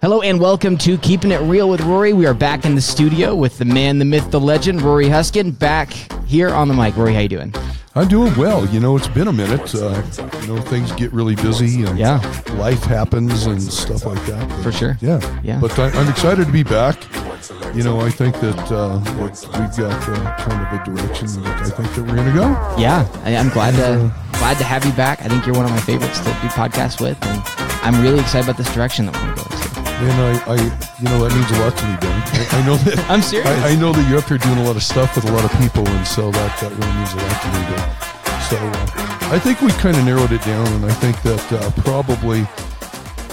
Hello and welcome to Keeping It Real with Rory. We are back in the studio with the man, the myth, the legend, Rory Huskin, back here on the mic. Rory, how you doing? I'm doing well. You know, it's been a minute. Uh, you know, things get really busy and Yeah. life happens and stuff like that. But, For sure. Yeah. Yeah. But I, I'm excited to be back. You know, I think that uh, that we've got uh, kind of a direction that I think that we're going to go. Yeah, I, I'm glad to glad to have you back. I think you're one of my favorites to do podcasts with, and I'm really excited about this direction that we're going to go And I, I, you know, that means a lot to me, Ben. I, I know that. I'm serious. I, I know that you're up here doing a lot of stuff with a lot of people, and so that, that really means a lot to me. But, so uh, I think we kind of narrowed it down, and I think that uh, probably,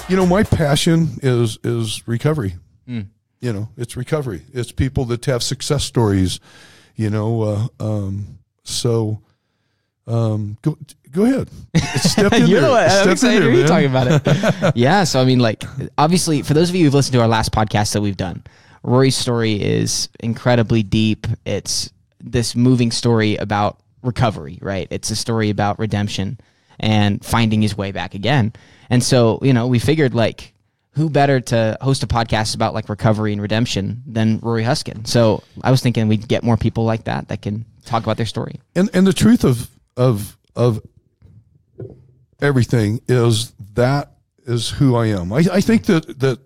you know, my passion is is recovery. You know, it's recovery. It's people that have success stories. You know, uh, um, so um, go go ahead. Step in you there. know what? I'm Step in excited to there, hear you man. talking about it. yeah, so I mean, like, obviously, for those of you who've listened to our last podcast that we've done, Rory's story is incredibly deep. It's this moving story about recovery, right? It's a story about redemption and finding his way back again. And so, you know, we figured like, who better to host a podcast about like recovery and redemption than Rory Huskin? So I was thinking we'd get more people like that that can talk about their story. and and the truth of of of everything is that is who I am. I, I think that that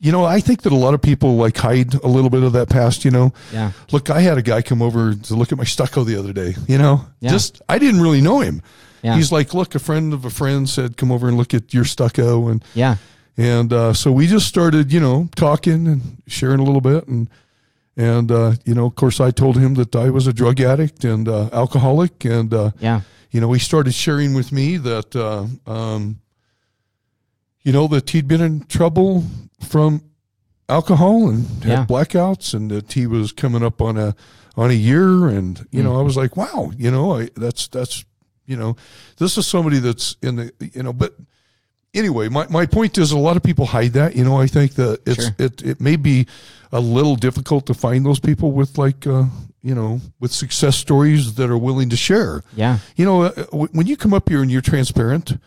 you know I think that a lot of people like hide a little bit of that past. You know, Yeah. Look, I had a guy come over to look at my stucco the other day. You know, Yeah. just I didn't really know him. Yeah. He's like, look, a friend of a friend said, come over and look at your stucco, and Yeah. and uh, so we just started, you know, talking and sharing a little bit, and and uh, you know, of course, I told him that I was a drug addict and uh, alcoholic, and uh, Yeah. you know, he started sharing with me that, uh, um, you know, that he'd been in trouble from alcohol and had Yeah. blackouts, and that he was coming up on a on a year, and you know, I was like, wow, you know, I that's that's you know, this is somebody that's in the you know, but anyway, my, my point is a lot of people hide that. You know, I think that it's Sure. it it may be a little difficult to find those people with like uh, you know with success stories that are willing to share. Yeah. You know, uh, when you come up here and you're transparent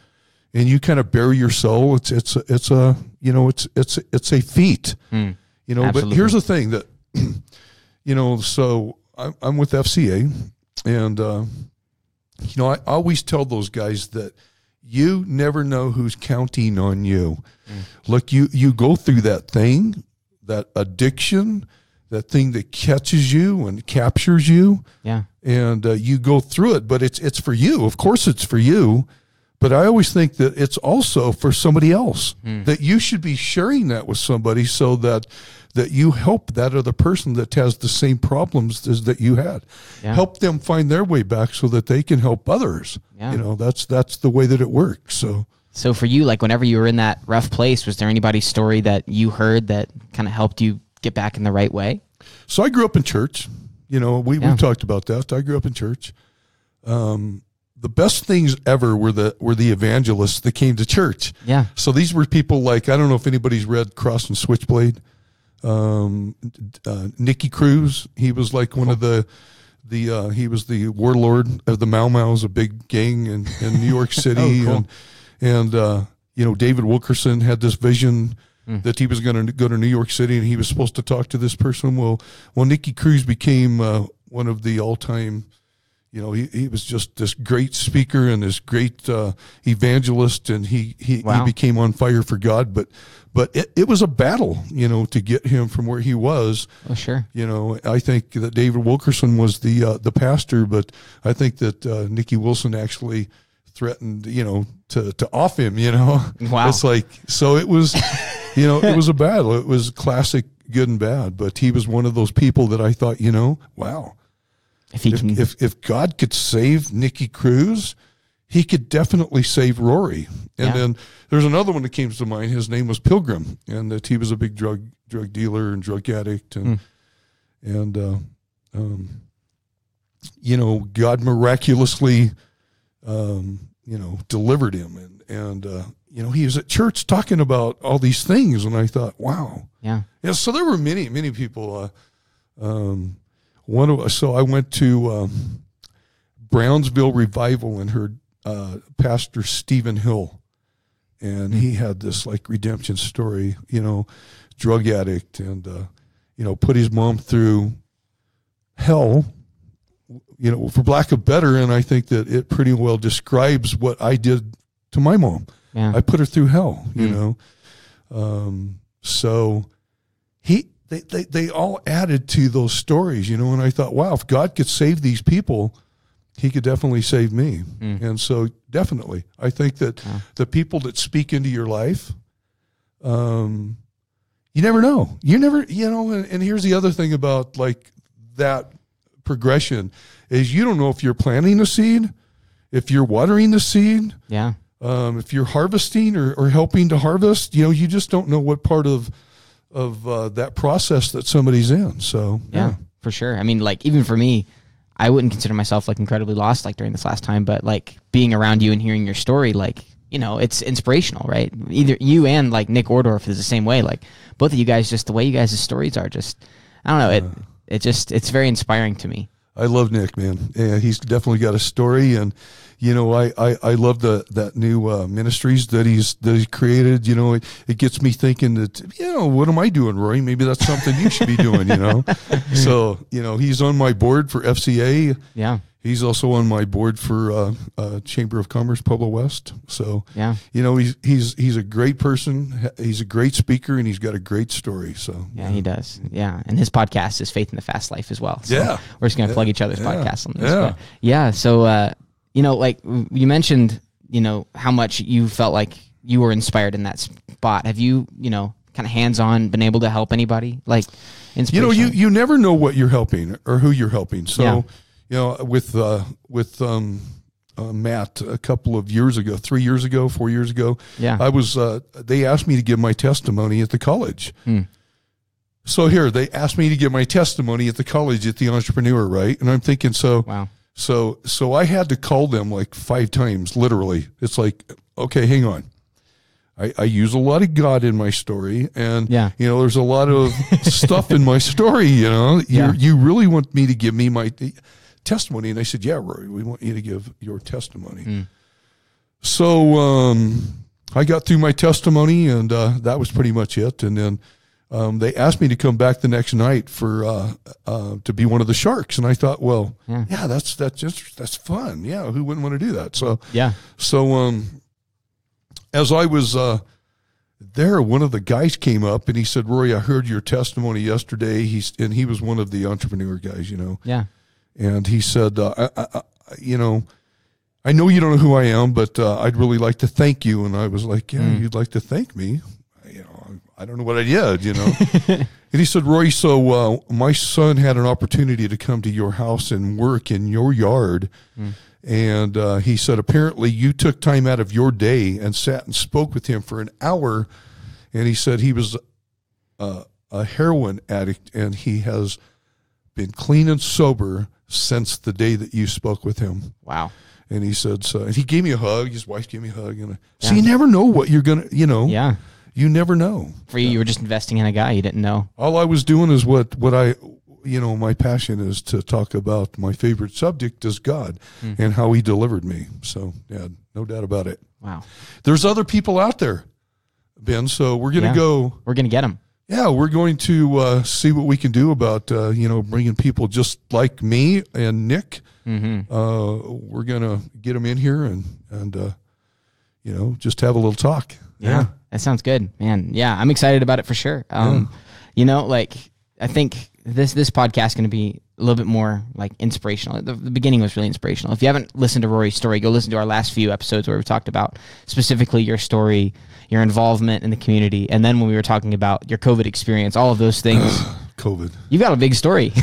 and you kind of bare your soul, it's it's a- it's a you know it's it's it's a feat. You know, Absolutely. but here's the thing that you know. So I'm, I'm with FCA, and uh, you know I always tell those guys that you never know who's counting on you. Look, you you go through that thing, that addiction, that thing that catches you and captures you Yeah. and uh, you go through it but it's it's for you of course it's for you but i always think that it's also for somebody else that you should be sharing that with somebody so that that you help that other person that has the same problems as that you had Yeah. help them find their way back so that they can help others Yeah. you know that's that's the way that it works so So for you, like whenever you were in that rough place, was there anybody's story that you heard that kind of helped you get back in the right way? So I grew up in church. You know, we, Yeah. we talked about that. I grew up in church. Um, the best things ever were the were the evangelists that came to church. Yeah. So these were people like I don't know if anybody's read Cross and Switchblade. Um, uh, Nicky Cruz, he was like one of the the uh, he was the warlord of the Mau Mau's, a big gang in, in New York City, Oh, cool. and and uh, you know David Wilkerson had this vision that he was going to go to New York City and he was supposed to talk to this person. Well, well, Nicky Cruz became uh, one of the all time you know, he, he was just this great speaker and this great uh, evangelist, and he he, Wow. he became on fire for God. But but it, it was a battle, you know, to get him from where he was. Oh, sure. You know, I think that David Wilkerson was the uh, the pastor, but I think that uh, Nicky Wilson actually threatened, you know, to to off him. You know, Wow. It's like so it was, you know, it was a battle. It was classic good and bad. But he was one of those people that I thought, you know, wow If he if, can, if if God could save Nicky Cruz, he could definitely save Rory. And Yeah. then there's another one that came to mind. His name was Pilgrim, and that he was a big drug drug dealer and drug addict, and and uh, um, you know God miraculously, um, you know, delivered him, and and uh, you know he was at church talking about all these things, and I thought, wow, yeah. yeah, so there were many, many people. Uh, um, one of so I went to um, Brownsville Revival and heard uh, Pastor Stephen Hill, and he had this like redemption story. You know, drug addict, and uh, you know, put his mom through hell. You know, for lack of better, and I think that it pretty well describes what I did to my mom. Yeah. I put her through hell. You Mm. know, um, so he they, they they all added to those stories. You know, and I thought, wow, if God could save these people, He could definitely save me. Mm. And so, definitely, I think that Yeah. the people that speak into your life, um, you never know. You never, you know. And, and here's the other thing about like that progression is you don't know if you're planting a seed, if you're watering the seed, yeah. um, if you're harvesting or, or helping to harvest, you know, you just don't know what part of of uh, that process that somebody's in. So yeah, for sure. I mean, like even for me, I wouldn't consider myself like incredibly lost like during this last time, but like being around you and hearing your story, like you know, it's inspirational, right? Either you and like Nick Ordorf is the same way. Like both of you guys, just the way you guys' stories are, just I don't know. It it just it's very inspiring to me. I love Nick, man. Yeah, he's definitely got a story, and you know, I I, I love the that new uh, ministries that he's that he's created. You know, it, it gets me thinking that you know, what am I doing, Roy? Maybe that's something you should be doing. You know, so you know, he's on my board for FCA. Yeah, He's also on my board for uh, uh, Chamber of Commerce Pueblo West. So yeah, you know, he's he's he's a great person. He's a great speaker, and he's got a great story. So yeah. He does. Yeah, and his podcast is Faith in the Fast Life as well. So Yeah. we're just gonna Yeah. plug each other's Yeah. podcasts on this. Yeah. But yeah. So uh, you know, like you mentioned, you know how much you felt like you were inspired in that spot. Have you, you know, kind of hands on been able to help anybody? Like, you know, you you never know what you're helping or who you're helping. So Yeah. You know, with uh, with um, uh, Matt a couple of years ago, three years ago, four years ago, Yeah. I was. Uh, they asked me to give my testimony at the college. Hmm. So here they asked me to give my testimony at the college at the entrepreneur, right? And I'm thinking, so wow. So so I had to call them like five times, literally. It's like, okay, hang on. I, I use a lot of God in my story, and Yeah. you know, there's a lot of stuff in my story. You know, you Yeah. you really want me to give me my testimony, and I said, yeah, Rory, we want you to give your testimony. Hmm. So um, I got through my testimony, and uh, that was pretty much it. And then um, they asked me to come back the next night for uh, uh, to be one of the sharks, and I thought, well, Yeah. yeah, that's that's just that's fun. Yeah, who wouldn't want to do that? So Yeah. so um, as I was uh, there, one of the guys came up and he said, "Rory, I heard your testimony yesterday." He's and he was one of the entrepreneur guys, you know, Yeah. And he said, uh, I, I, "You know." I know you don't know who I am, but uh, I'd really like to thank you. And I was like, "Yeah, you'd like to thank me? You know, I don't know what I did, you know." and he said, "Roy, so uh, my son had an opportunity to come to your house and work in your yard, and uh, he said apparently you took time out of your day and sat and spoke with him for an hour, and he said he was uh, a heroin addict and he has been clean and sober since the day that you spoke with him." Wow. And he said, so, and he gave me a hug. His wife gave me a hug. And I, so you never know what you're going to, you know, Yeah. you never know. For you, you were just investing in a guy you didn't know. All I was doing is what, what I, you know, my passion is to talk about my favorite subject is God Hmm. and how he delivered me. So yeah, no doubt about it. Wow. There's other people out there, Ben. So we're going to Yeah. go, We're gonna get him. Yeah, we're going to uh, see what we can do about, uh, you know, bringing people just like me and Nick. Mm-hmm. Uh, we're going to get them in here and, and, uh, you know, just have a little talk. Yeah, that sounds good, man. Yeah, I'm excited about it for sure. Um, you know, like I think this this podcast is going to be a little bit more like inspirational. The, the beginning was really inspirational. If you haven't listened to Rory's story, go listen to our last few episodes where we talked about specifically your story, your involvement in the community, and then when we were talking about your COVID experience, all of those things. COVID. You've got a big story.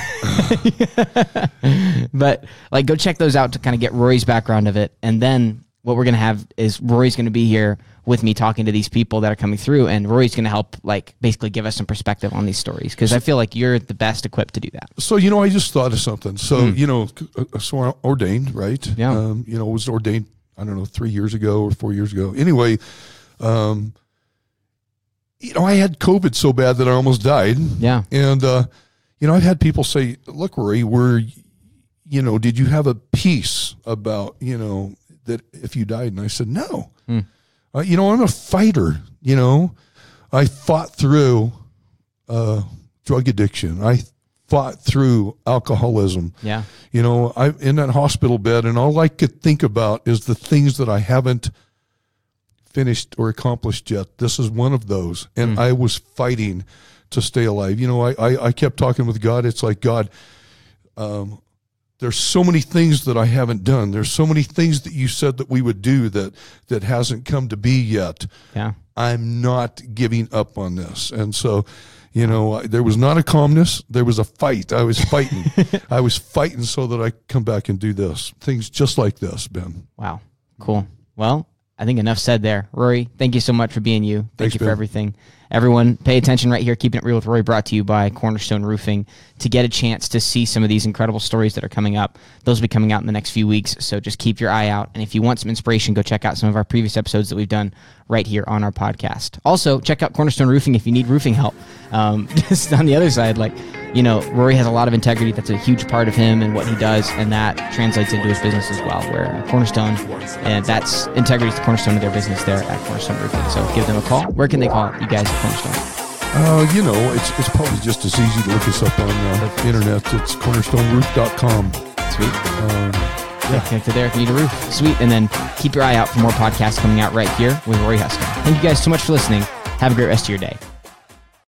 but like go check those out to kind of get Rory's background of it. And then what we're gonna have is Rory's gonna be here with me talking to these people that are coming through and Rory's gonna help like basically give us some perspective on these stories. Because I feel like you're the best equipped to do that. So you know, I just thought of something. So you know, uh, so ordained, right? Yeah. Um, you know, was ordained. I don't know, three years ago or four years ago. Anyway, um, you know, I had COVID so bad that I almost died, Yeah. and uh, you know, I've had people say, "Look, Rory, were you know, did you have a piece about you know that if you died?" And I said, "No." Hmm. Uh, you know, I'm a fighter. You know, I fought through uh, drug addiction. I fought through alcoholism. Yeah. You know, I'm in that hospital bed, and all I could think about is the things that I haven't finished or accomplished yet. This is one of those, and I was fighting to stay alive. You know, I, I I kept talking with God. It's like God. Um, there's so many things that I haven't done. There's so many things that you said that we would do that that hasn't come to be yet. Yeah. I'm not giving up on this. And so, you know, there was not a calmness. There was a fight. I was fighting. I was fighting so that I come back and do this. Things just like this, Ben. Wow. Cool. Well, I think enough said there. Rory, thank you so much for being you. Thank Thanks, you for Ben. everything. Everyone, pay attention right here. Keeping it real with Rory, brought to you by Cornerstone Roofing. To get a chance to see some of these incredible stories that are coming up, those will be coming out in the next few weeks. So just keep your eye out. And if you want some inspiration, go check out some of our previous episodes that we've done right here on our podcast. Also, check out Cornerstone Roofing if you need roofing help. Um, just on the other side, like you know, Rory has a lot of integrity. That's a huge part of him and what he does, and that translates into his business as well. Where Cornerstone, and that's integrity is the cornerstone of their business there at Cornerstone Roofing. So give them a call. Where can they call you guys Cornerstone? Uh, you know, it's it's probably just as easy to look us up on uh, the internet. It's cornerstoneroof.com. Sweet. Um, Yeah, connected there if you need a roof. Sweet. And then keep your eye out for more podcasts coming out right here with Rory Huskin. Thank you guys so much for listening. Have a great rest of your day.